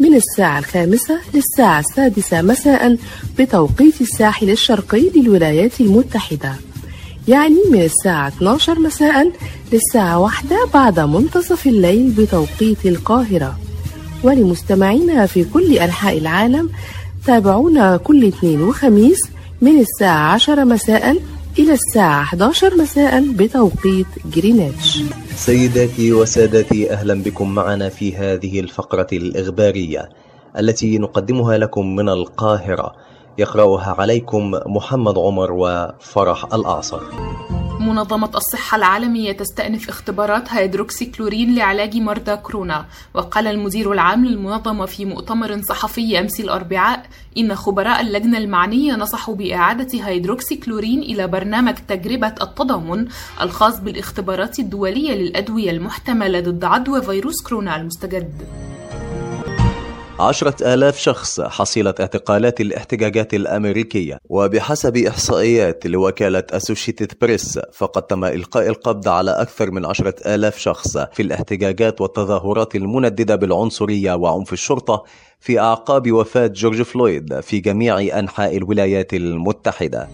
من الساعة الخامسة للساعة السادسة مساء بتوقيت الساحل الشرقي للولايات المتحدة. يعني من الساعة 12 مساء للساعة واحدة بعد منتصف الليل بتوقيت القاهرة. ولمستمعينا في كل أنحاء العالم تابعونا كل اثنين وخميس من الساعة 10 مساء إلى الساعة 11 مساء بتوقيت جرينتش. سيداتي وسادتي أهلا بكم معنا في هذه الفقرة الإخبارية التي نقدمها لكم من القاهرة. يقرأها عليكم محمد عمر وفرح الأعصر. منظمة الصحة العالمية تستأنف اختبارات هيدروكسي كلوروكين لعلاج مرضى كورونا. وقال المدير العام للمنظمة في مؤتمر صحفي أمس الأربعاء إن خبراء اللجنة المعنية نصحوا بإعادة هيدروكسي كلوروكين إلى برنامج تجربة التضامن الخاص بالاختبارات الدولية للأدوية المحتملة ضد عدوى فيروس كورونا المستجد. عشرة آلاف شخص حصيلة اعتقالات الاحتجاجات الأمريكية. وبحسب إحصائيات لوكالة أسوشيتد بريس فقد تم إلقاء القبض على أكثر من عشرة آلاف شخص في الاحتجاجات والتظاهرات المنددة بالعنصرية وعنف الشرطة في أعقاب وفاة جورج فلويد في جميع أنحاء الولايات المتحدة.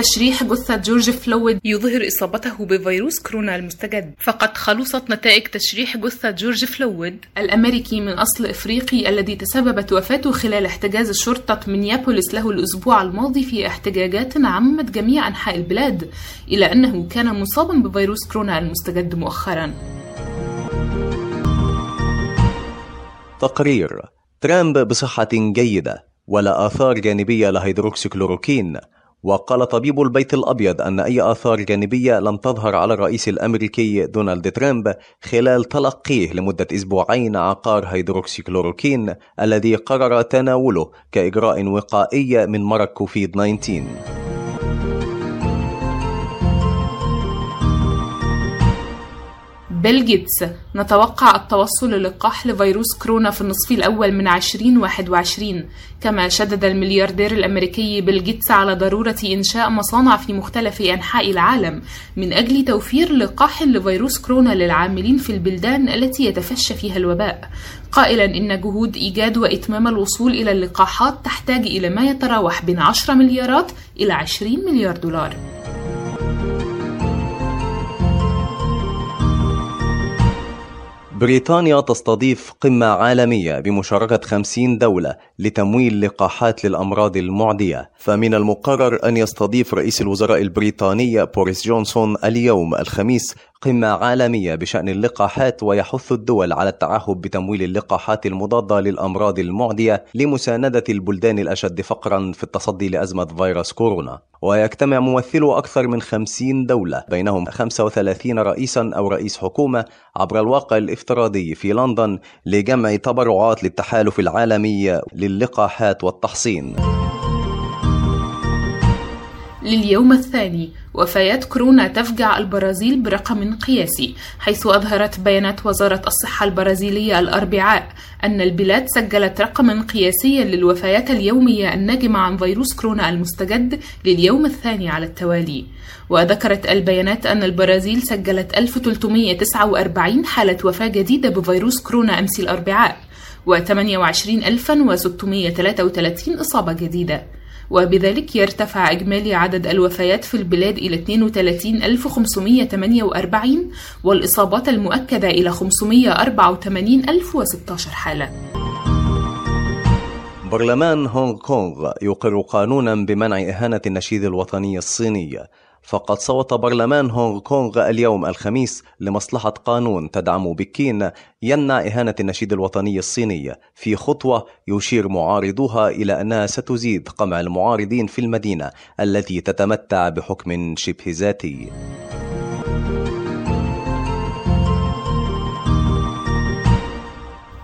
تشريح جثة جورج فلويد. يظهر إصابته بفيروس كورونا المستجد. فقد خلصت نتائج تشريح جثة جورج فلويد. الأمريكي من أصل إفريقي الذي تسببت وفاته خلال احتجاز شرطة مينيابوليس له الأسبوع الماضي في احتجاجات عمت جميع أنحاء البلاد إلى أنه كان مصابا بفيروس كورونا المستجد مؤخرا. تقرير ترامب بصحة جيدة ولا آثار جانبية لهيدروكسيكلوروكين. وقال طبيب البيت الأبيض أن أي آثار جانبية لم تظهر على الرئيس الأمريكي دونالد ترامب خلال تلقيه لمدة أسبوعين عقار هيدروكسيكلوروكين الذي قرر تناوله كإجراء وقائي من مرض كوفيد 19 بيل جيتس. نتوقع التوصل للقاح لفيروس كورونا في النصف الأول من 2021 كما شدد الملياردير الأمريكي بيل جيتس على ضرورة إنشاء مصانع في مختلف أنحاء العالم من أجل توفير لقاح لفيروس كورونا للعاملين في البلدان التي يتفشى فيها الوباء. قائلا إن جهود إيجاد وإتمام الوصول إلى اللقاحات تحتاج إلى ما يتراوح بين 10 مليارات إلى 20 مليار دولار. بريطانيا تستضيف قمة عالمية بمشاركة 50 دولة لتمويل لقاحات للأمراض المعدية. فمن المقرر أن يستضيف رئيس الوزراء البريطاني بوريس جونسون اليوم الخميس قمة عالمية بشأن اللقاحات ويحث الدول على التعهد بتمويل اللقاحات المضادة للأمراض المعدية لمساندة البلدان الأشد فقرا في التصدي لأزمة فيروس كورونا. ويجتمع ممثلو أكثر من 50 دولة بينهم 35 رئيسا أو رئيس حكومة عبر الواقع الافتراضي في لندن لجمع تبرعات للتحالف العالمي للقاحات والتحصين. لليوم الثاني وفيات كورونا تفجع البرازيل برقم قياسي حيث أظهرت بيانات وزارة الصحة البرازيلية الأربعاء أن البلاد سجلت رقما قياسيا للوفيات اليومية الناجمة عن فيروس كورونا المستجد لليوم الثاني على التوالي. وذكرت البيانات أن البرازيل سجلت 1349 حالة وفاة جديدة بفيروس كورونا أمس الأربعاء و 28633 إصابة جديدة. وبذلك يرتفع إجمالي عدد الوفيات في البلاد إلى 32548 والإصابات المؤكدة إلى 584016 حالة. برلمان هونغ كونغ يقر قانونا بمنع إهانة النشيد الوطني الصيني فقد صوت برلمان هونغ كونغ اليوم الخميس لمصلحة قانون تدعم بكين يمنع إهانة النشيد الوطني الصيني. في خطوة يشير معارضوها إلى أنها ستزيد قمع المعارضين في المدينة التي تتمتع بحكم شبه ذاتي.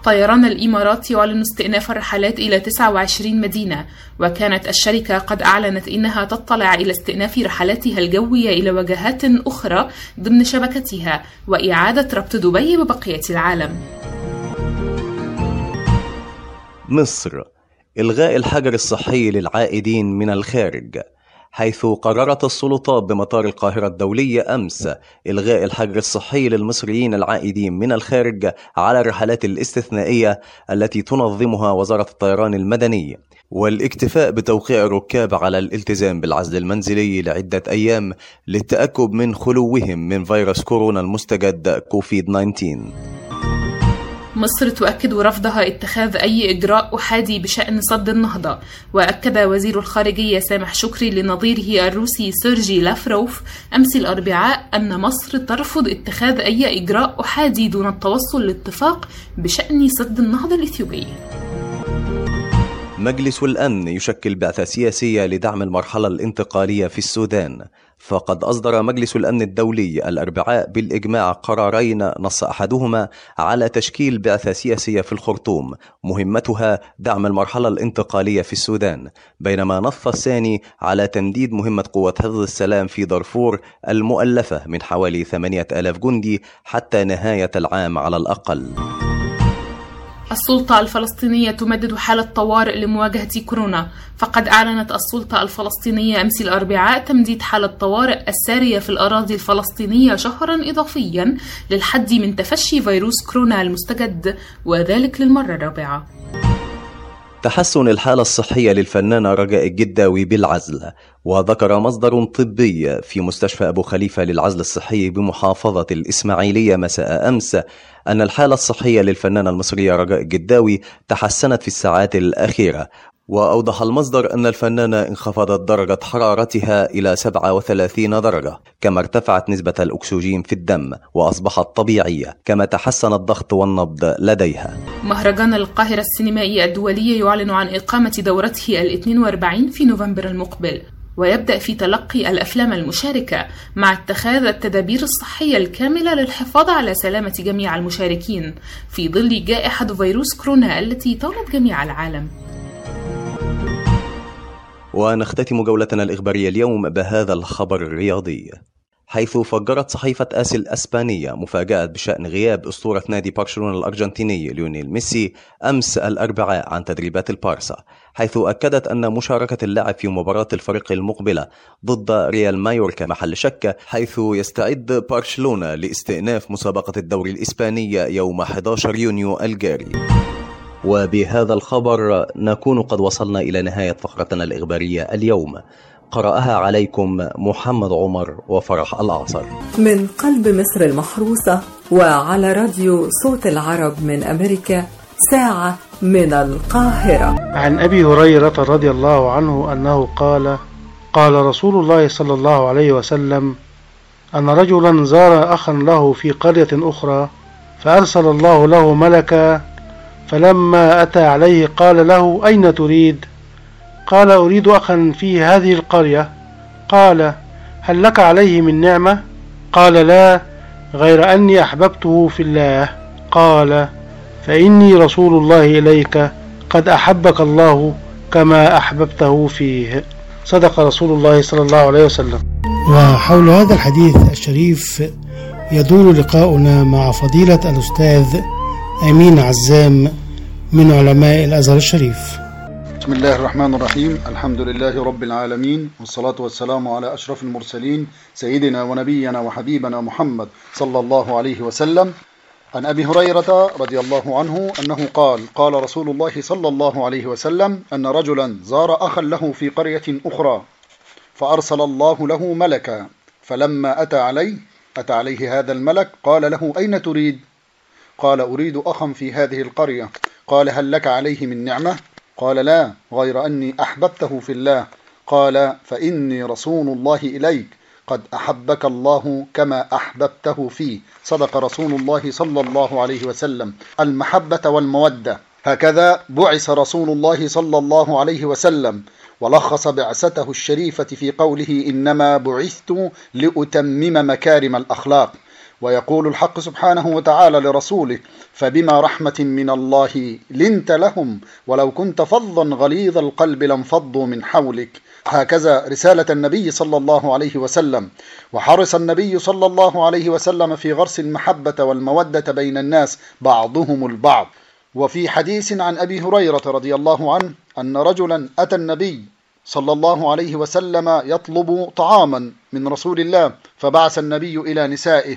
طيران الإمارات يعلن استئناف الرحلات إلى 29 مدينة وكانت الشركة قد أعلنت إنها تطلع إلى استئناف رحلاتها الجوية إلى وجهات أخرى ضمن شبكتها وإعادة ربط دبي ببقية العالم. مصر إلغاء الحجر الصحي للعائدين من الخارج. حيث قررت السلطات بمطار القاهرة الدولي أمس إلغاء الحجر الصحي للمصريين العائدين من الخارج على الرحلات الاستثنائية التي تنظمها وزارة الطيران المدني. والاكتفاء بتوقيع الركاب على الالتزام بالعزل المنزلي لعدة أيام للتأكد من خلوهم من فيروس كورونا المستجد كوفيد 19 مصر تؤكد رفضها اتخاذ أي إجراء أحادي بشأن صد النهضة. وأكد وزير الخارجية سامح شكري لنظيره الروسي سيرجي لافروف أمس الأربعاء أن مصر ترفض اتخاذ أي إجراء أحادي دون التوصل لاتفاق بشأن سد النهضة الإثيوبي. مجلس الأمن يشكل بعثة سياسية لدعم المرحلة الانتقالية في السودان. فقد أصدر مجلس الأمن الدولي الأربعاء بالإجماع قرارين نص أحدهما على تشكيل بعثة سياسية في الخرطوم مهمتها دعم المرحلة الانتقالية في السودان. بينما نص الثاني على تمديد مهمة قوة حفظ السلام في دارفور المؤلفة من حوالي ثمانية ألاف جندي حتى نهاية العام على الأقل. السلطة الفلسطينية تمدد حالة طوارئ لمواجهة كورونا. فقد أعلنت السلطة الفلسطينية أمس الأربعاء تمديد حالة طوارئ السارية في الأراضي الفلسطينية شهرا إضافيا للحد من تفشي فيروس كورونا المستجد وذلك للمرة الرابعة. تحسن الحالة الصحية للفنانة رجاء الجداوي بالعزل وذكر مصدر طبي في مستشفى أبو خليفة للعزل الصحي بمحافظة الإسماعيلية مساء أمس أن الحالة الصحية للفنانة المصرية رجاء الجداوي تحسنت في الساعات الأخيرة وأوضح المصدر أن الفنانة انخفضت درجة حرارتها إلى 37 درجة كما ارتفعت نسبة الأكسجين في الدم وأصبحت طبيعية كما تحسن الضغط والنبض لديها. مهرجان القاهرة السينمائي الدولي يعلن عن إقامة دورته ال 42 في نوفمبر المقبل ويبدأ في تلقي الأفلام المشاركة مع اتخاذ التدابير الصحية الكاملة للحفاظ على سلامة جميع المشاركين في ظل جائحة فيروس كورونا التي طالت جميع العالم. ونختتم جولتنا الإخبارية اليوم بهذا الخبر الرياضي. حيث فجرت صحيفة آسي الأسبانية مفاجأة بشأن غياب أسطورة نادي برشلونة الأرجنتيني ليونيل ميسي أمس الأربعاء عن تدريبات البارسا حيث أكدت أن مشاركة اللاعب في مباراة الفريق المقبلة ضد ريال مايوركا محل شك حيث يستعد برشلونة لاستئناف مسابقة الدوري الإسباني يوم 11 يونيو ألجاري. وبهذا الخبر نكون قد وصلنا إلى نهاية فقرتنا الإخبارية اليوم. قرأها عليكم محمد عمر وفرح الأعصر. من قلب مصر المحروسة وعلى راديو صوت العرب من أمريكا ساعة من القاهرة. عن أبي هريرة رضي الله عنه أنه قال قال رسول الله صلى الله عليه وسلم أن رجلا زار أخا له في قرية أخرى فأرسل الله له ملكا فلما أتى عليه قال له أين تريد؟ قال أريد أخا في هذه القرية. قال هل لك عليه من نعمة؟ قال لا غير أني أحببته في الله. قال فإني رسول الله إليك قد أحبك الله كما أحببته فيه. صدق رسول الله صلى الله عليه وسلم. وحول هذا الحديث الشريف يدور لقاؤنا مع فضيلة الأستاذ أمين عزام من علماء الأزهر الشريف. بسم الله الرحمن الرحيم. الحمد لله رب العالمين والصلاة والسلام على أشرف المرسلين سيدنا ونبينا وحبيبنا محمد صلى الله عليه وسلم. عن أبي هريرة رضي الله عنه أنه قال قال رسول الله صلى الله عليه وسلم أن رجلا زار أخا له في قرية أخرى فأرسل الله له ملكا فلما أتى عليه أتى عليه هذا الملك قال له أين تريد؟ قال أريد أخا في هذه القرية. قال هل لك عليه من نعمة؟ قال لا غير أني أحببته في الله. قال فإني رسول الله إليك. قد أحبك الله كما أحببته فيه. صدق رسول الله صلى الله عليه وسلم. المحبة والمودة. هكذا بعث رسول الله صلى الله عليه وسلم. ولخص بعثته الشريفة في قوله إنما بعثت لأتمم مكارم الأخلاق. ويقول الحق سبحانه وتعالى لرسوله فبما رحمة من الله لنت لهم ولو كنت فظا غليظ القلب لانفضوا من حولك. هكذا رسالة النبي صلى الله عليه وسلم. وحرص النبي صلى الله عليه وسلم في غرس المحبة والمودة بين الناس بعضهم البعض. وفي حديث عن أبي هريرة رضي الله عنه أن رجلا أتى النبي صلى الله عليه وسلم يطلب طعاما من رسول الله فبعث النبي إلى نسائه.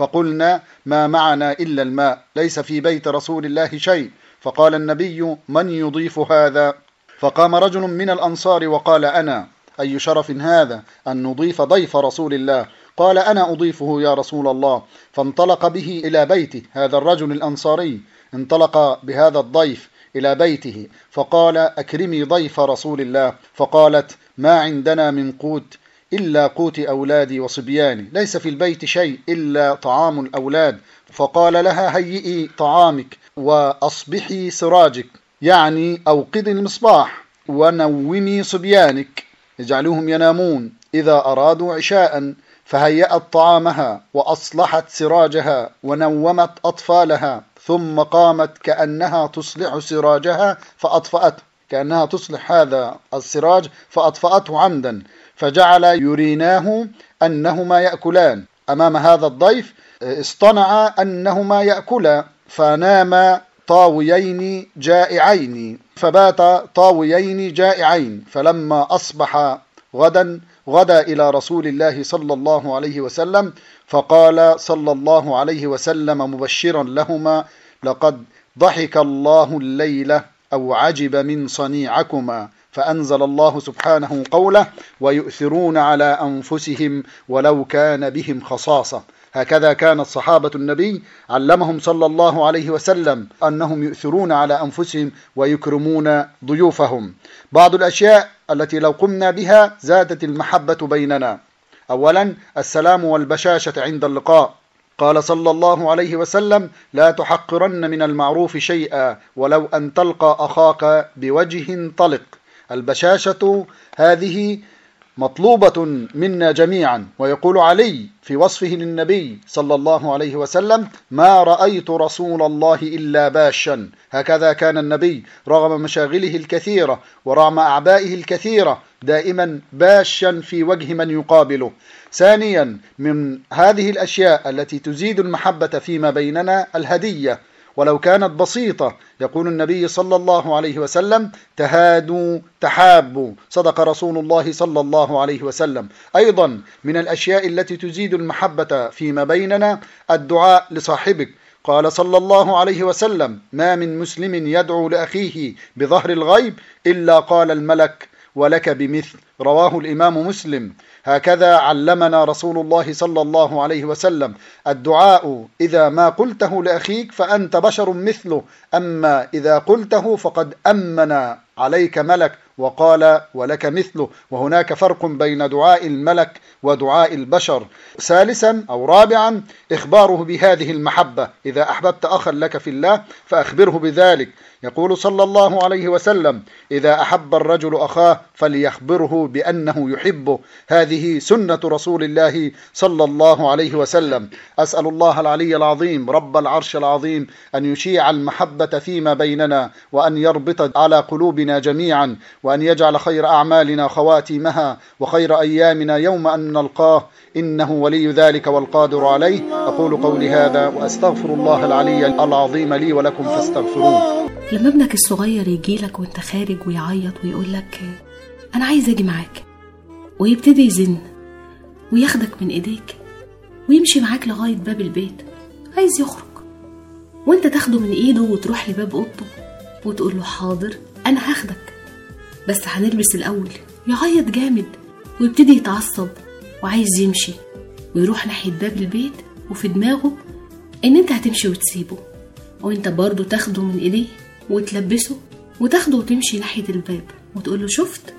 فقلنا ما معنا إلا الماء ليس في بيت رسول الله شيء. فقال النبي من يضيف هذا؟ فقام رجل من الأنصار وقال أنا. أي شرف هذا أن نضيف ضيف رسول الله؟ قال أنا أضيفه يا رسول الله. فانطلق به إلى بيته هذا الرجل الأنصاري. انطلق بهذا الضيف إلى بيته. فقال أكرمي ضيف رسول الله. فقالت ما عندنا من قوت؟ إلا قوت أولادي وصبياني. ليس في البيت شيء إلا طعام الأولاد. فقال لها هيئي طعامك وأصبحي سراجك. يعني أوقدي المصباح ونومي صبيانك. اجعلوهم ينامون. إذا أرادوا عشاء فهيأت طعامها وأصلحت سراجها ونومت أطفالها. ثم قامت كأنها تصلح سراجها فأطفأته. كأنها تصلح هذا السراج فأطفأته عمدا. فجعل يريناه أنهما يأكلان. أمام هذا الضيف اصطنع أنهما يأكلا فنام طاويين جائعين. فبات طاويين جائعين. فلما أصبح غدا غدا إلى رسول الله صلى الله عليه وسلم فقال صلى الله عليه وسلم مبشرا لهما لقد ضحك الله الليلة أو عجب من صنيعكما. فأنزل الله سبحانه قوله ويؤثرون على أنفسهم ولو كان بهم خصاصة. هكذا كان الصحابة النبي علمهم صلى الله عليه وسلم أنهم يؤثرون على أنفسهم ويكرمون ضيوفهم. بعض الأشياء التي لو قمنا بها زادت المحبة بيننا. أولا السلام والبشاشة عند اللقاء. قال صلى الله عليه وسلم لا تحقرن من المعروف شيئا ولو أن تلقى أخاك بوجه طلق. البشاشة هذه مطلوبة منا جميعا. ويقول علي في وصفه للنبي صلى الله عليه وسلم ما رأيت رسول الله إلا باشا. هكذا كان النبي رغم مشاغله الكثيرة ورغم أعبائه الكثيرة دائما باشا في وجه من يقابله. ثانيا من هذه الأشياء التي تزيد المحبة فيما بيننا الهدية. ولو كانت بسيطة يقول النبي صلى الله عليه وسلم تهادوا تحابوا صدق رسول الله صلى الله عليه وسلم. أيضا من الأشياء التي تزيد المحبة فيما بيننا الدعاء لصاحبك. قال صلى الله عليه وسلم ما من مسلم يدعو لأخيه بظهر الغيب إلا قال الملك ولك بمثل. رواه الإمام مسلم. هكذا علمنا رسول الله صلى الله عليه وسلم. الدعاء إذا ما قلته لأخيك فأنت بشر مثله. أما إذا قلته فقد أمن عليك ملك وقال ولك مثله. وهناك فرق بين دعاء الملك ودعاء البشر. ثالثا أو رابعا إخباره بهذه المحبة. إذا أحببت أخا لك في الله فأخبره بذلك. يقول صلى الله عليه وسلم إذا أحب الرجل أخاه فليخبره بأنه يحبه. هذه سنة رسول الله صلى الله عليه وسلم. أسأل الله العلي العظيم رب العرش العظيم أن يشيع المحبة فيما بيننا وأن يربط على قلوبنا جميعا وأن يجعل خير أعمالنا خواتيمها وخير أيامنا يوم أن نلقاه. إنه ولي ذلك والقادر عليه. أقول قولي هذا وأستغفر الله العلي العظيم لي ولكم فاستغفروه. لما ابنك الصغير يجيلك وانت خارج ويعيط ويقول لك أنا عايز أجي معاك. ويبتدي يزن وياخدك من إيديك ويمشي معاك لغاية باب البيت عايز يخرج. وانت تاخده من إيده وتروح لباب أوضته وتقول له حاضر أنا هاخدك. بس هنلبس الأول. يعيط جامد ويبتدي يتعصب وعايز يمشي ويروح ناحية باب البيت وفي دماغه إن أنت هتمشي وتسيبه وأنت برضه تاخده من إيديه. وتلبسه وتاخده وتمشي ناحية الباب وتقول له شفت؟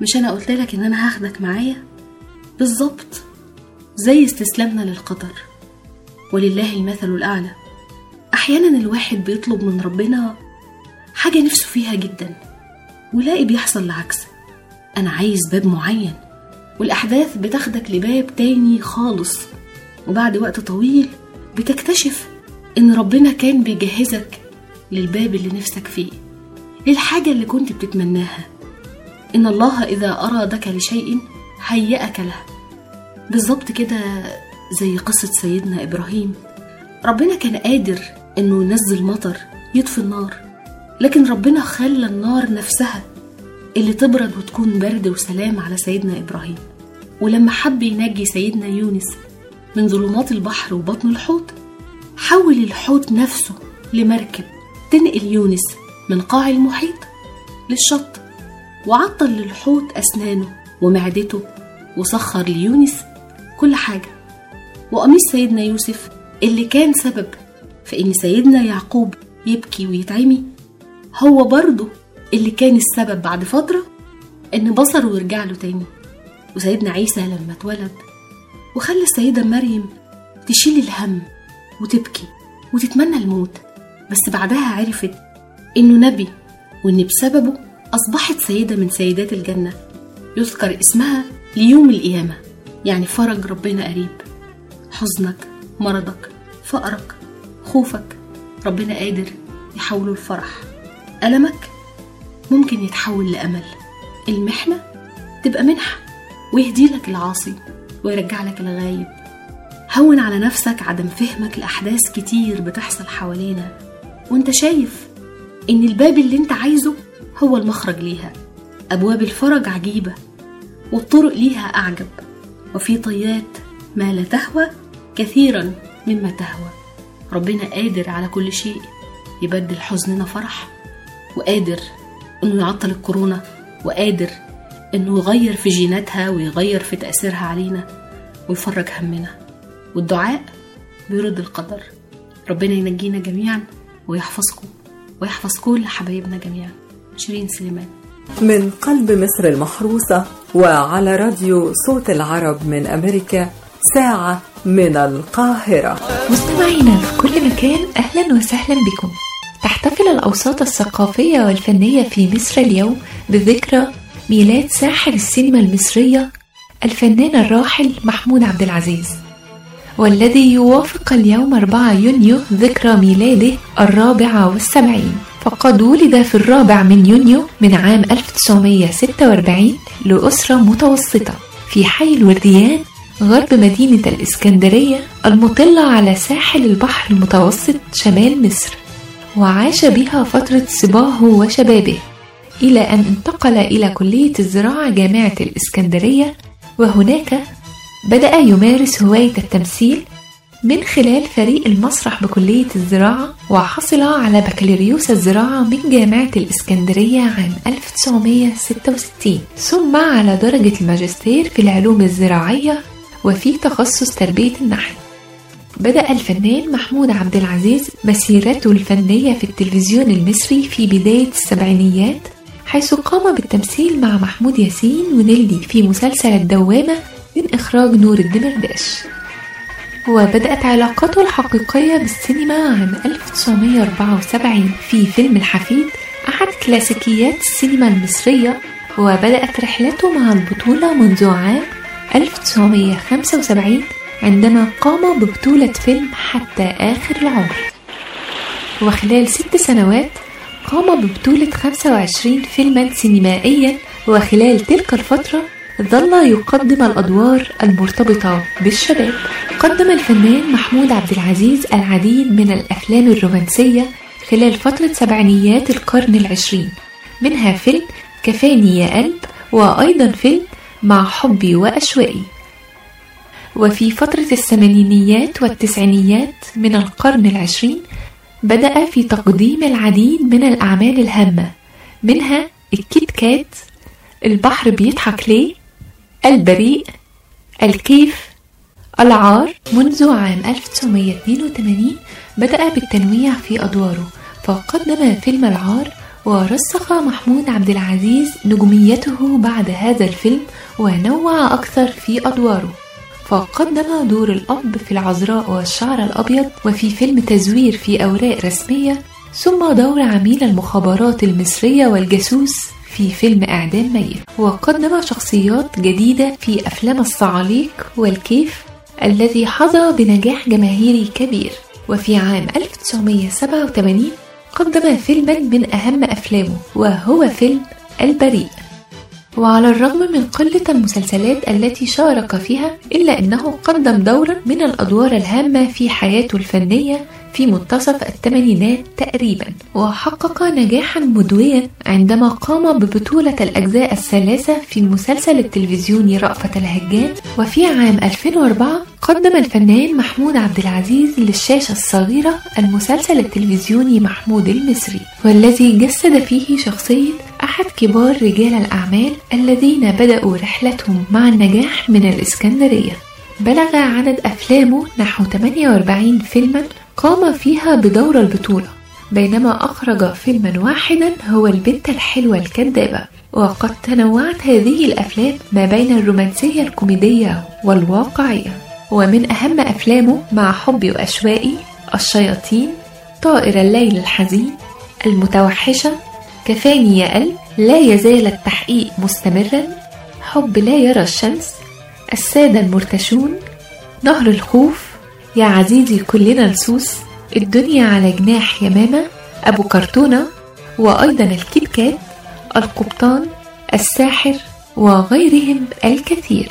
مش أنا قلت لك إن أنا هاخدك معايا؟ بالظبط. زي استسلامنا للقدر. ولله المثل الأعلى. أحيانا الواحد بيطلب من ربنا حاجة نفسه فيها جدا. ولاقي بيحصل العكس. أنا عايز باب معين. والأحداث بتاخدك لباب تاني خالص. وبعد وقت طويل بتكتشف إن ربنا كان بيجهزك للباب اللي نفسك فيه. للحاجة اللي كنت بتتمناها. إن الله إذا أرادك لشيء هيأك له. بالظبط كده زي قصة سيدنا إبراهيم. ربنا كان قادر إنه ينزل مطر يطفي النار. لكن ربنا خلى النار نفسها اللي تبرد وتكون برد وسلام على سيدنا إبراهيم. ولما حب ينجي سيدنا يونس من ظلمات البحر وبطن الحوت حول الحوت نفسه لمركب. تنقل يونس من قاع المحيط للشط وعطل للحوت أسنانه ومعدته وسخر ليونس كل حاجة. وقميص سيدنا يوسف اللي كان سبب في إن سيدنا يعقوب يبكي ويتعمي هو برضه اللي كان السبب بعد فترة إن بصره يرجع له تاني. وسيدنا عيسى لما اتولد وخلى السيدة مريم تشيل الهم وتبكي وتتمنى الموت. بس بعدها عرفت إنه نبي وإن بسببه أصبحت سيدة من سيدات الجنة. يذكر اسمها ليوم القيامة يعني فرج ربنا قريب. حزنك مرضك فقرك خوفك ربنا قادر يحوله لفرح ألمك ممكن يتحول لأمل. المحنة تبقى منحة ويهدي لك العاصي ويرجع لك الغايب. هون على نفسك عدم فهمك لأحداث كتير بتحصل حوالينا. وانت شايف إن الباب اللي انت عايزه هو المخرج ليها. أبواب الفرج عجيبة والطرق ليها أعجب. وفي طيات ما لا تهوى كثيرا مما تهوى. ربنا قادر على كل شيء يبدل حزننا فرح وقادر إنه يعطل الكورونا وقادر إنه يغير في جيناتها ويغير في تأثيرها علينا ويفرج همنا. والدعاء بيرد القدر. ربنا ينجينا جميعا. ويحفظكم. ويحفظ كل حبايبنا جميعا. شيرين سليمان. من قلب مصر المحروسة وعلى راديو صوت العرب من أمريكا ساعة من القاهرة. مستمعينا في كل مكان أهلا وسهلا بكم. تحتفل الأوساط الثقافية والفنية في مصر اليوم بذكرى ميلاد ساحر السينما المصرية الفنان الراحل محمود عبد العزيز. والذي يوافق اليوم 4 يونيو ذكرى ميلاده الرابعة والسبعين. فقد ولد في الرابع من يونيو من عام 1946 لأسرة متوسطة. في حي الورديان غرب مدينة الإسكندرية المطلة على ساحل البحر المتوسط شمال مصر. وعاش بها فترة صباه وشبابه. إلى أن انتقل إلى كلية الزراعة جامعة الإسكندرية وهناك بدأ يمارس هواية التمثيل من خلال فريق المسرح بكلية الزراعة وحصل على بكالوريوس الزراعة من جامعة الإسكندرية عام 1966 ثم على درجة الماجستير في العلوم الزراعية وفي تخصص تربية النحل. بدأ الفنان محمود عبد العزيز مسيرته الفنية في التلفزيون المصري في بداية السبعينيات حيث قام بالتمثيل مع محمود ياسين ونيلي في مسلسل الدوامة من إخراج نور الدمرداش وبدأت علاقته الحقيقية بالسينما عام 1974 في فيلم الحفيد أحد كلاسيكيات السينما المصرية. وبدأت رحلته مع البطولة منذ عام 1975 عندما قام ببطولة فيلم حتى آخر العمر. وخلال ست سنوات قام ببطولة 25 فيلما سينمائيا. وخلال تلك الفترة ظل يقدم الأدوار المرتبطة بالشباب. قدم الفنان محمود عبد العزيز العديد من الأفلام الرومانسية خلال فترة سبعينيات القرن العشرين. منها فيلم كفاني يا قلب وأيضا فيلم مع حبي وأشوائي. وفي فترة الثمانينيات والتسعينيات من القرن العشرين بدأ في تقديم العديد من الأعمال الهامة. منها الكيت كات البحر بيضحك ليه؟ البريء الكيف العار منذ عام 1982 بدأ بالتنويع في أدواره فقدم فيلم العار ورسخ محمود عبد العزيز نجوميته بعد هذا الفيلم ونوع أكثر في أدواره. فقدم دور الأب في العذراء والشعر الأبيض وفي فيلم تزوير في أوراق رسمية ثم دور عميل المخابرات المصرية والجاسوس في فيلم إعدام ميت. وقدم شخصيات جديدة في أفلام الصعاليك والكيف الذي حظى بنجاح جماهيري كبير. وفي عام 1987 قدم فيلما من أهم أفلامه وهو فيلم البريء. وعلى الرغم من قلة المسلسلات التي شارك فيها إلا أنه قدم دورا من الأدوار الهامة في حياته الفنية في منتصف الثمانينات تقريبا وحقق نجاحا مدويا عندما قام ببطولة الأجزاء الثلاثة في المسلسل التلفزيوني رأفت الهجان. وفي عام 2004 قدم الفنان محمود عبد العزيز للشاشة الصغيرة المسلسل التلفزيوني محمود المصري والذي جسد فيه شخصية أحد كبار رجال الأعمال الذين بدأوا رحلتهم مع النجاح من الإسكندرية. بلغ عدد أفلامه نحو 48 فيلما قام فيها بدور البطولة بينما أخرج فيلما واحدا هو البنت الحلوة الكذابة. وقد تنوعت هذه الأفلام ما بين الرومانسية الكوميدية والواقعية ومن أهم أفلامه مع حبي وأشوائي الشياطين طائر الليل الحزين المتوحشة كفاني يا قلب لا يزال التحقيق مستمرا حب لا يرى الشمس السادة المرتشون نهر الخوف يا عزيزي كلنا لصوص الدنيا على جناح يمامة أبو كرتونة وأيضا الكيت كات القبطان الساحر وغيرهم الكثير.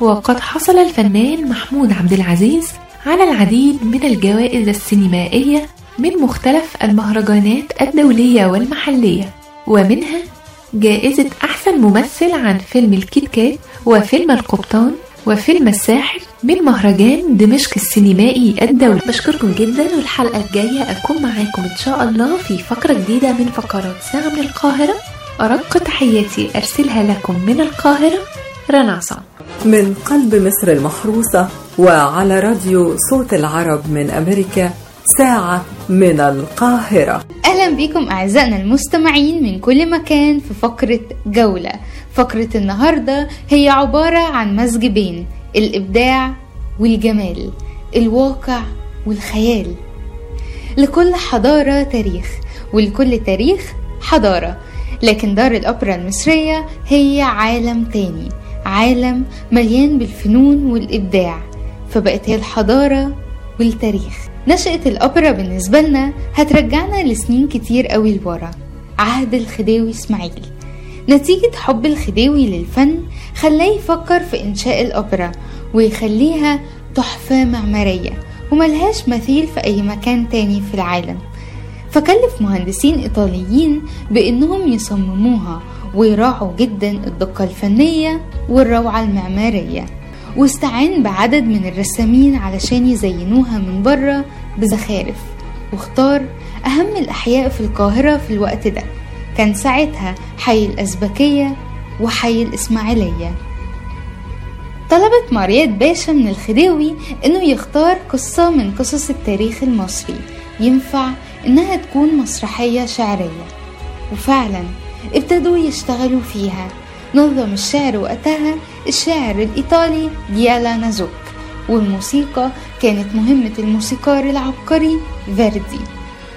وقد حصل الفنان محمود عبد العزيز على العديد من الجوائز السينمائية من مختلف المهرجانات الدولية والمحلية ومنها جائزة أحسن ممثل عن فيلم الكيت كات وفيلم القبطان وفيلم الساحر من مهرجان دمشق السينمائي الدولي. بشكركم جدا والحلقة الجاية أكون معاكم إن شاء الله في فقرة جديدة من فقرات ساعة من القاهرة. أرق تحياتي أرسلها لكم من القاهرة رنا من قلب مصر المحروسة وعلى راديو صوت العرب من أمريكا ساعة من القاهرة. أهلا بكم أعزائنا المستمعين من كل مكان في فقرة جولة. فقرة النهاردة هي عبارة عن مزج بين الإبداع والجمال الواقع والخيال. لكل حضارة تاريخ ولكل تاريخ حضارة. لكن دار الأوبرا المصرية هي عالم تاني عالم مليان بالفنون والإبداع. فبقت هي الحضارة والتاريخ. نشأة الأوبرا بالنسبة لنا هترجعنا لسنين كتير قوي لورا. عهد الخديوي إسماعيل. نتيجة حب الخديوي للفن خلاه يفكر في إنشاء الأوبرا ويخليها تحفة معمارية وملهاش مثيل في أي مكان تاني في العالم. فكلف مهندسين إيطاليين بإنهم يصمموها ويراعوا جدا الدقة الفنية والروعة المعمارية. واستعان بعدد من الرسامين علشان يزينوها من بره بزخارف. واختار أهم الأحياء في القاهرة في الوقت ده. كان ساعتها حي الأزبكية وحي الإسماعيلية. طلبت ماريات باشا من الخديوي إنه يختار قصة من قصص التاريخ المصري. ينفع إنها تكون مسرحية شعرية. وفعلا ابتدوا يشتغلوا فيها. نظم الشعر وقتها الشاعر الإيطالي جيالا نازوك والموسيقى كانت مهمة الموسيقار العبقري فيردي.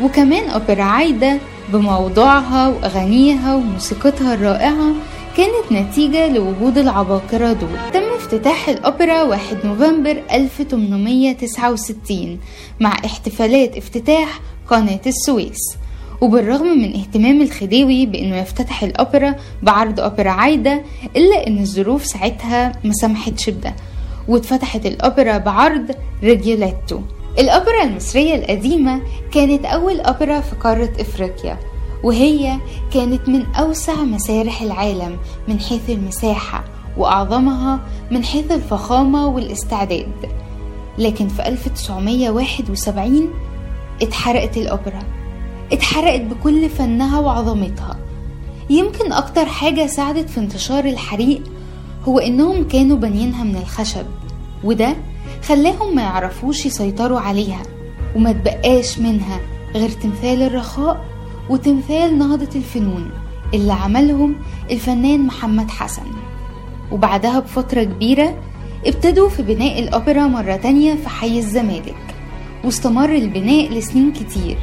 وكمان أوبرا عايدة بموضوعها وأغانيها وموسيقتها الرائعة كانت نتيجة لوجود العباقرة دول. تم افتتاح الأوبرا 1 نوفمبر 1869 مع احتفالات افتتاح قناة السويس. وبالرغم من اهتمام الخديوي بإنه يفتتح الأوبرا بعرض أوبرا عايدة إلا إن الظروف ساعتها ما سمحتش بده واتفتحت الأوبرا بعرض ريجيوليتو الأوبرا المصرية القديمة كانت أول أوبرا في قارة إفريقيا وهي كانت من أوسع مسارح العالم من حيث المساحة وأعظمها من حيث الفخامة والاستعداد. لكن في 1971 اتحرقت الأوبرا. اتحرقت بكل فنها وعظمتها. يمكن أكتر حاجة ساعدت في انتشار الحريق هو إنهم كانوا بانيينها من الخشب وده خلاهم ما يعرفوش يسيطروا عليها وما تبقاش منها غير تمثال الرخاء وتمثال نهضة الفنون اللي عملهم الفنان محمد حسن. وبعدها بفترة كبيرة ابتدوا في بناء الأوبرا مرة تانية في حي الزمالك واستمر البناء لسنين كتير.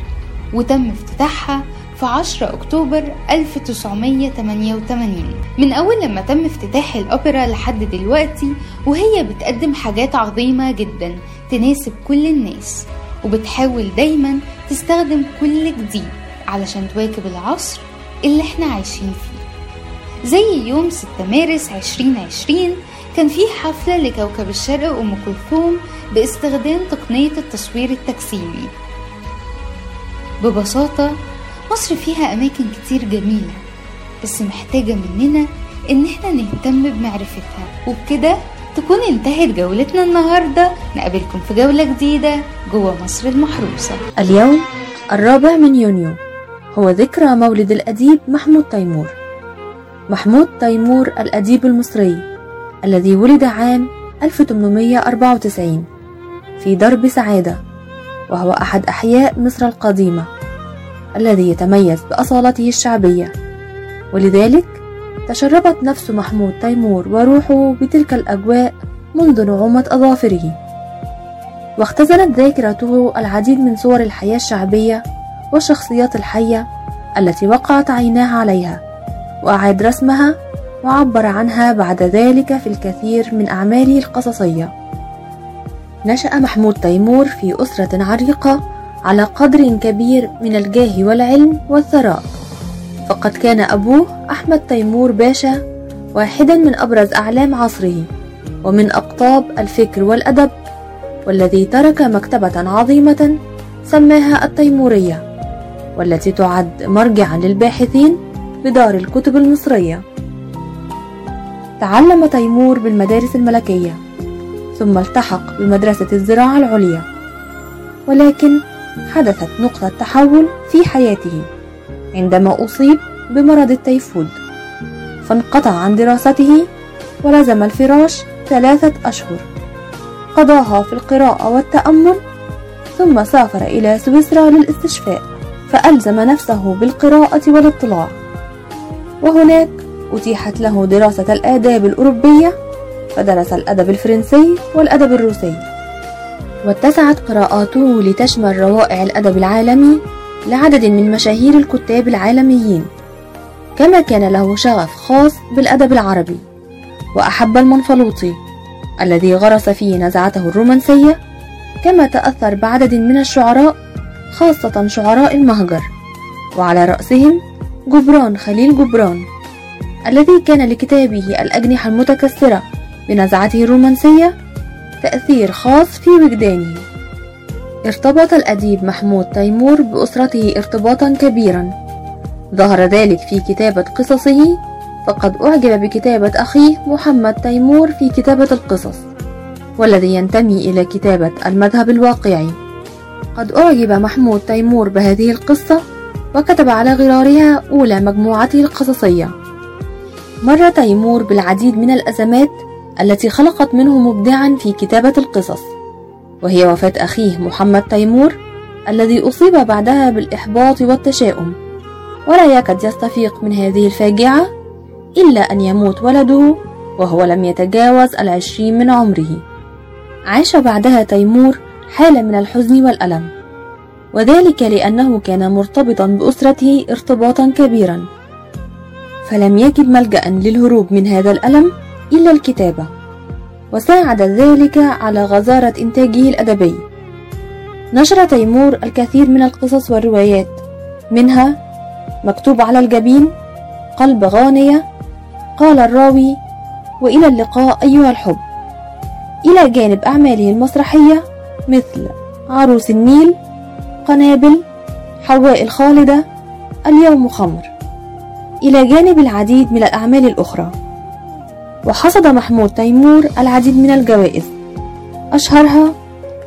وتم افتتاحها في 10 أكتوبر 1988 من أول لما تم افتتاح الأوبرا لحد دلوقتي وهي بتقدم حاجات عظيمة جدا تناسب كل الناس وبتحاول دايما تستخدم كل جديد علشان تواكب العصر اللي إحنا عايشين فيه. زي يوم 6 مارس 2020 كان في حفلة لكوكب الشرق أم كلثوم باستخدام تقنية التصوير التجسيمي ببساطة مصر فيها أماكن كتير جميلة بس محتاجة مننا إن إحنا نهتم بمعرفتها. وبكده تكون انتهت جولتنا النهاردة. نقابلكم في جولة جديدة جوه مصر المحروسة. اليوم الرابع من يونيو. هو ذكرى مولد الأديب محمود تيمور. محمود تيمور الأديب المصري الذي ولد عام 1894 في درب سعادة. وهو أحد أحياء مصر القديمة الذي يتميز بأصالته الشعبية. ولذلك تشربت نفس محمود تيمور وروحه بتلك الأجواء منذ نعومة أظافره. واختزنت ذاكرته العديد من صور الحياة الشعبية والشخصيات الحية التي وقعت عيناه عليها وأعاد رسمها وعبر عنها بعد ذلك في الكثير من أعماله القصصية. نشأ محمود تيمور في أسرة عريقة على قدر كبير من الجاه والعلم والثراء. فقد كان أبوه أحمد تيمور باشا واحدا من أبرز أعلام عصره ومن أقطاب الفكر والأدب والذي ترك مكتبة عظيمة سماها التيمورية والتي تعد مرجعا للباحثين بدار الكتب المصرية. تعلم تيمور بالمدارس الملكية. ثم التحق بمدرسة الزراعة العليا. ولكن حدثت نقطة تحول في حياته عندما أصيب بمرض التيفود. فانقطع عن دراسته ولزم الفراش ثلاثة أشهر. قضاها في القراءة والتأمل ثم سافر إلى سويسرا للاستشفاء فألزم نفسه بالقراءة والاطلاع. وهناك أتيحت له دراسة الآداب الأوروبية فدرس الأدب الفرنسي والأدب الروسي. واتسعت قراءاته لتشمل روائع الأدب العالمي لعدد من مشاهير الكتاب العالميين. كما كان له شغف خاص بالأدب العربي. وأحب المنفلوطي الذي غرس فيه نزعته الرومانسية كما تأثر بعدد من الشعراء خاصة شعراء المهجر. وعلى رأسهم جبران خليل جبران الذي كان لكتابه الأجنحة المتكسرة. بنزعته الرومانسية تأثير خاص في وجدانه ارتبط الأديب محمود تيمور بأسرته ارتباطا كبيرا. ظهر ذلك في كتابة قصصه فقد أعجب بكتابة أخيه محمد تيمور في كتابة القصص والذي ينتمي إلى كتابة المذهب الواقعي. قد أعجب محمود تيمور بهذه القصة وكتب على غرارها أولى مجموعاته القصصية. مر تيمور بالعديد من الأزمات التي خلقت منه مبدعا في كتابة القصص وهي وفاة أخيه محمد تيمور الذي أصيب بعدها بالإحباط والتشاؤم. ولا يكاد يستفيق من هذه الفاجعة إلا أن يموت ولده وهو لم يتجاوز العشرين من عمره. عاش بعدها تيمور حالة من الحزن والألم وذلك لأنه كان مرتبطا بأسرته ارتباطا كبيرا. فلم يجد ملجأ للهروب من هذا الألم إلا الكتابة. وساعد ذلك على غزارة إنتاجه الأدبي. نشر تيمور الكثير من القصص والروايات. منها مكتوب على الجبين قلب غانية قال الراوي وإلى اللقاء أيها الحب. إلى جانب أعماله المسرحية مثل عروس النيل قنابل حواء الخالدة اليوم خمر. إلى جانب العديد من الأعمال الأخرى. وحصد محمود تيمور العديد من الجوائز. أشهرها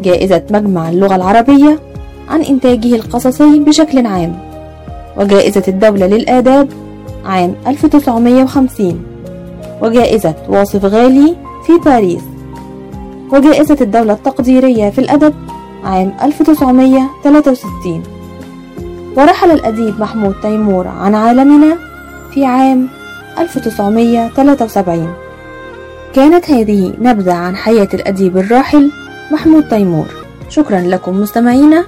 جائزة مجمع اللغة العربية عن إنتاجه القصصي بشكل عام وجائزة الدولة للآداب عام 1950 وجائزة واصف غالي في باريس وجائزة الدولة التقديرية في الأدب عام 1963 ورحل الأديب محمود تيمور عن عالمنا في عام 1973 كانت هذه نبذة عن حياة الأديب الراحل محمود تيمور. شكرا لكم مستمعينا.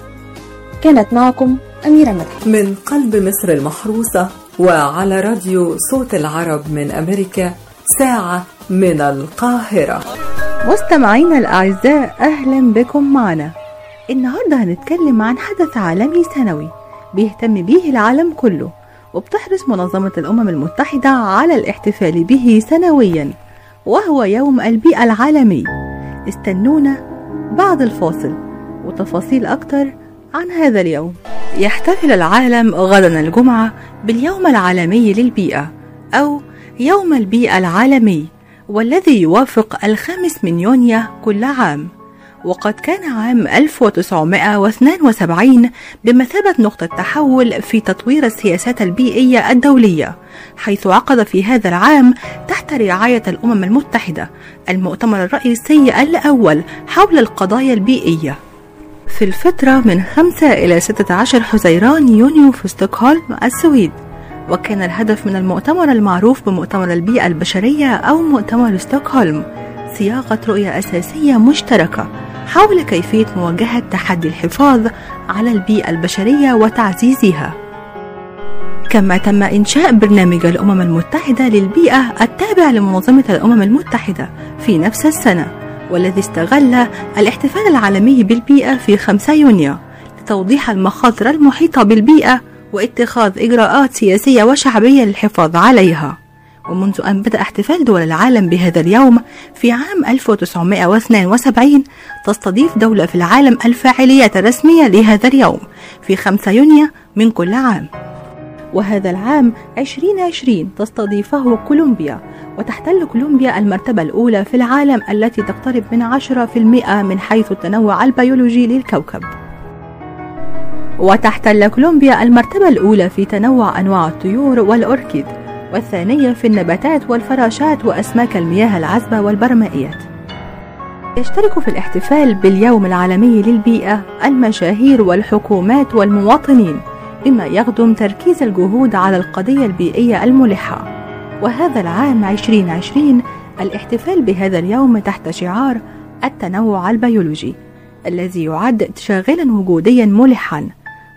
كانت معكم أميرة مدحت. من قلب مصر المحروسة وعلى راديو صوت العرب من أمريكا ساعة من القاهرة. مستمعينا الأعزاء أهلا بكم معنا. النهاردة هنتكلم عن حدث عالمي سنوي بيهتم بيه العالم كله وبتحرص منظمة الأمم المتحدة على الاحتفال به سنويا. وهو يوم البيئة العالمي. استنونا بعد الفاصل وتفاصيل أكتر عن هذا اليوم. يحتفل العالم غدا الجمعة باليوم العالمي للبيئة أو يوم البيئة العالمي والذي يوافق الخامس من يونيو كل عام. وقد كان عام 1972 بمثابة نقطة تحول في تطوير السياسات البيئية الدولية حيث عقد في هذا العام تحت رعاية الأمم المتحدة المؤتمر الرئيسي الأول حول القضايا البيئية. في الفترة من 5 إلى 16 حزيران يونيو في ستوكهولم السويد وكان الهدف من المؤتمر المعروف بمؤتمر البيئة البشرية أو مؤتمر ستوكهولم صياغة رؤية أساسية مشتركة حول كيفية مواجهة تحدي الحفاظ على البيئة البشرية وتعزيزها. كما تم إنشاء برنامج الأمم المتحدة للبيئة التابع لمنظمة الأمم المتحدة في نفس السنة والذي استغل الاحتفال العالمي بالبيئة في 5 يونيو لتوضيح المخاطر المحيطة بالبيئة واتخاذ إجراءات سياسية وشعبية للحفاظ عليها. ومنذ أن بدأ احتفال دول العالم بهذا اليوم في عام 1972 تستضيف دولة في العالم الفاعليات الرسمية لهذا اليوم في 5 يونيو من كل عام. وهذا العام 2020 تستضيفه كولومبيا وتحتل كولومبيا المرتبة الأولى في العالم التي تقترب من 10% من حيث التنوع البيولوجي للكوكب. وتحتل كولومبيا المرتبة الأولى في تنوع أنواع الطيور والأوركيد والثانية في النباتات والفراشات وأسماك المياه العذبة والبرمائيات. يشترك في الاحتفال باليوم العالمي للبيئة المشاهير والحكومات والمواطنين بما يخدم تركيز الجهود على القضية البيئية الملحة. وهذا العام 2020 الاحتفال بهذا اليوم تحت شعار التنوع البيولوجي الذي يعد شاغلا وجوديا ملحا.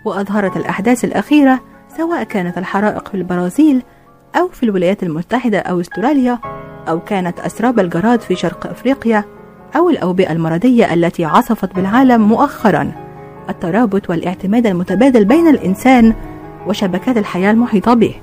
وأظهرت الأحداث الأخيرة سواء كانت الحرائق في البرازيل أو في الولايات المتحدة أو أستراليا أو كانت أسراب الجراد في شرق أفريقيا أو الأوبئة المرضية التي عصفت بالعالم مؤخرا. الترابط والاعتماد المتبادل بين الإنسان وشبكات الحياة المحيطة به.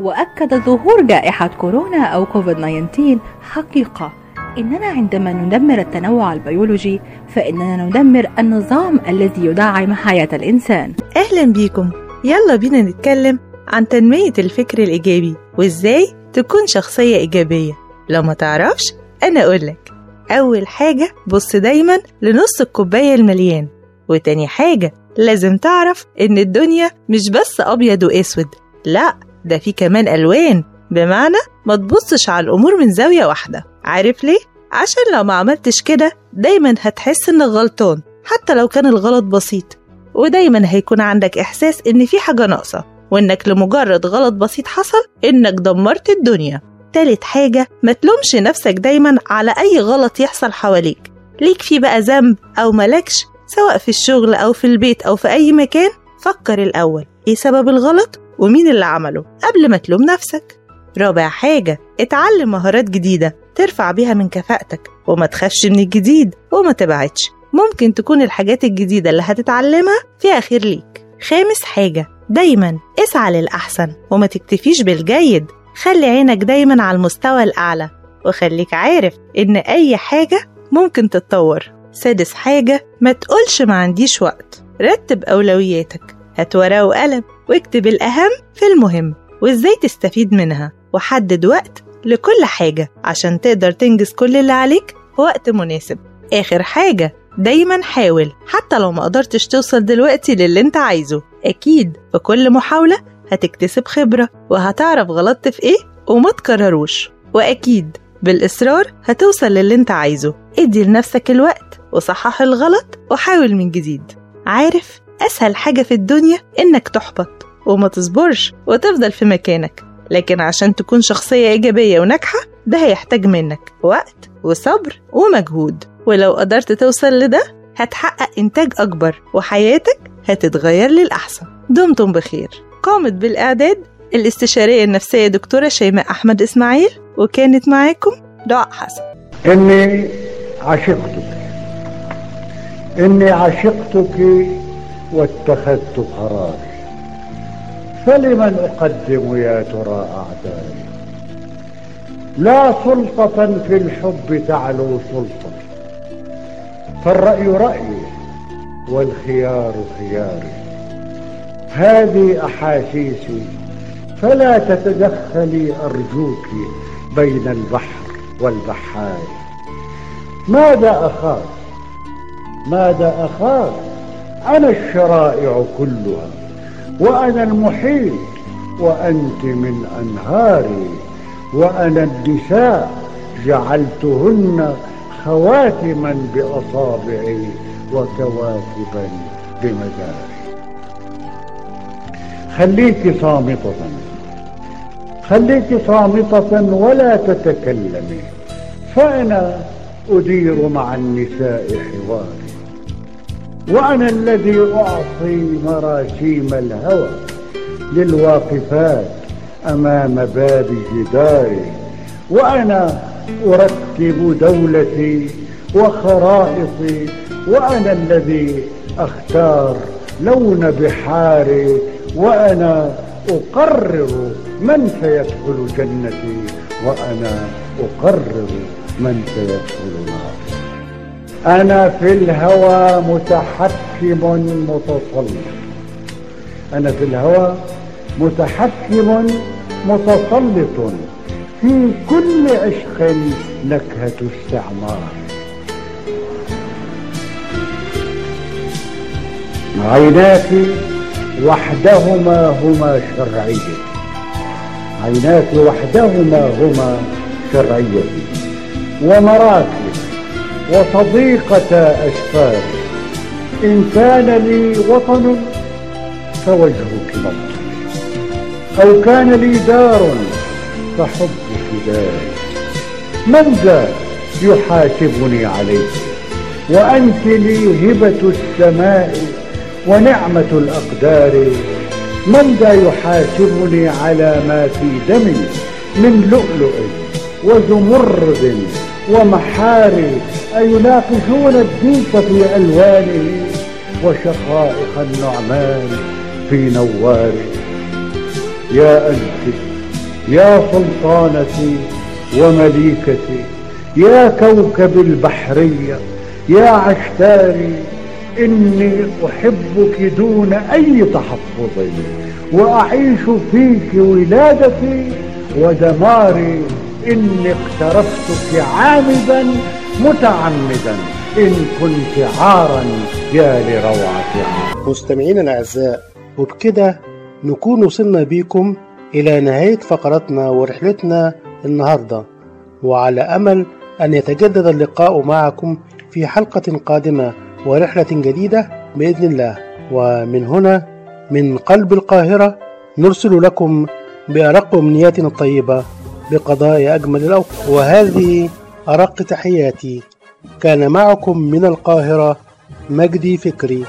وأكد ظهور جائحة كورونا أو كوفيد 19 حقيقة. إننا عندما ندمر التنوع البيولوجي فإننا ندمر النظام الذي يدعم حياة الإنسان. أهلا بيكم. يلا بينا نتكلم عن تنمية الفكر الإيجابي. وإزاي تكون شخصية إيجابية. لو ما تعرفش أنا أقولك. أول حاجة بص دايما لنص الكوباية المليان. وتاني حاجة لازم تعرف إن الدنيا مش بس أبيض وأسود. لأ ده في كمان ألوان. بمعنى ما تبصش على الأمور من زاوية واحدة. عارف ليه؟ عشان لو ما عملتش كده دايما هتحس إنك غلطان حتى لو كان الغلط بسيط. ودايما هيكون عندك إحساس إن في حاجة ناقصة. وإنك لمجرد غلط بسيط حصل إنك دمرت الدنيا. تالت حاجة ما تلومش نفسك دايما على أي غلط يحصل حواليك. ليك فيه بقى ذنب أو ملكش سواء في الشغل أو في البيت أو في أي مكان فكر الأول إيه سبب الغلط ومين اللي عمله قبل ما تلوم نفسك. رابع حاجة اتعلم مهارات جديدة ترفع بيها من كفاءتك وما تخافش من الجديد وما تبعدش. ممكن تكون الحاجات الجديدة اللي هتتعلمها فيها خير ليك. خامس حاجة دايما اسعى للأحسن وما تكتفيش بالجيد. خلي عينك دايما على المستوى الأعلى وخليك عارف إن أي حاجة ممكن تتطور. سادس حاجة ما تقولش ما عنديش وقت. رتب أولوياتك هات ورقة وقلم واكتب الأهم في المهم وإزاي تستفيد منها. وحدد وقت لكل حاجة عشان تقدر تنجز كل اللي عليك في وقت مناسب. آخر حاجة دايما حاول حتى لو ما قدرتش توصل دلوقتي للي انت عايزه. أكيد في كل محاولة هتكتسب خبرة وهتعرف غلطت في إيه وما تكرروش. وأكيد بالإصرار هتوصل للي انت عايزه. ادي لنفسك الوقت وصحح الغلط وحاول من جديد. عارف أسهل حاجة في الدنيا إنك تحبط وما تصبرش وتفضل في مكانك. لكن عشان تكون شخصية إيجابية وناجحة ده هيحتاج منك وقت وصبر ومجهود. ولو قدرت توصل لده هتحقق إنتاج أكبر وحياتك هتتغير للأحسن. دمتم بخير. قامت بالإعداد الاستشارية النفسية دكتورة شيماء أحمد إسماعيل وكانت معاكم دعاء حسن. إني عشقتك. إني عشقتك واتخذت قراري. فلمن أقدم يا ترى أعدائي؟ لا سلطة في الحب تعلو سلطة. فالرأي رأيي والخيار خياري هذه أحاسيسي فلا تتدخلي أرجوك بين البحر والبحار. ماذا أخاف؟ ماذا أخاف؟ أنا الشرائع كلها وأنا المحيط وأنت من أنهاري وأنا النساء جعلتهن خواتما بأصابعي وكواكبا بمداري. خليك صامتة. خليك صامتة ولا تتكلمي. فأنا أدير مع النساء حواري. وأنا الذي أعطي مراسيم الهوى للواقفات أمام باب جداري. وأنا أرتب دولتي وخرائطي وأنا الذي أختار لون بحاري وأنا أقرر من سيدخل جنتي وأنا أقرر من سيدخل ناري أنا في الهوى متحكم متسلط أنا في الهوى متحكم متسلط في كل عشق نكهة استعمار. عيناك وحدهما هما شرعيتي عيناك وحدهما هما شرعيتي ومراكي وصديقة أسفاري إن كان لي وطن فوجهك مطر أو كان لي دار فحبك داري من ذا يحاسبني عليك وأنت لي هبة السماء ونعمة الأقدار. من ذا يحاسبني على ما في دمي من لؤلؤ وزمرد ومحاري أيناقشون الديك في ألوانه وشقائق النعمان في نواره يا أنت يا سلطانتي ومليكتي يا كوكب البحرية يا عشتاري إني أحبك دون أي تحفظ. وأعيش فيك ولادتي ودماري إني اقترفتك عامدا متعمدا. إن كنت عارا يا لروعة عار مستمعينا الأعزاء وبكده نكون وصلنا بيكم إلى نهاية فقرتنا ورحلتنا النهاردة. وعلى أمل أن يتجدد اللقاء معكم في حلقة قادمة ورحلة جديدة بإذن الله. ومن هنا من قلب القاهرة نرسل لكم بأرق أمنياتنا الطيبة بقضاء أجمل الأوقات. وهذه أرق تحياتي. كان معكم من القاهرة مجدي فكري.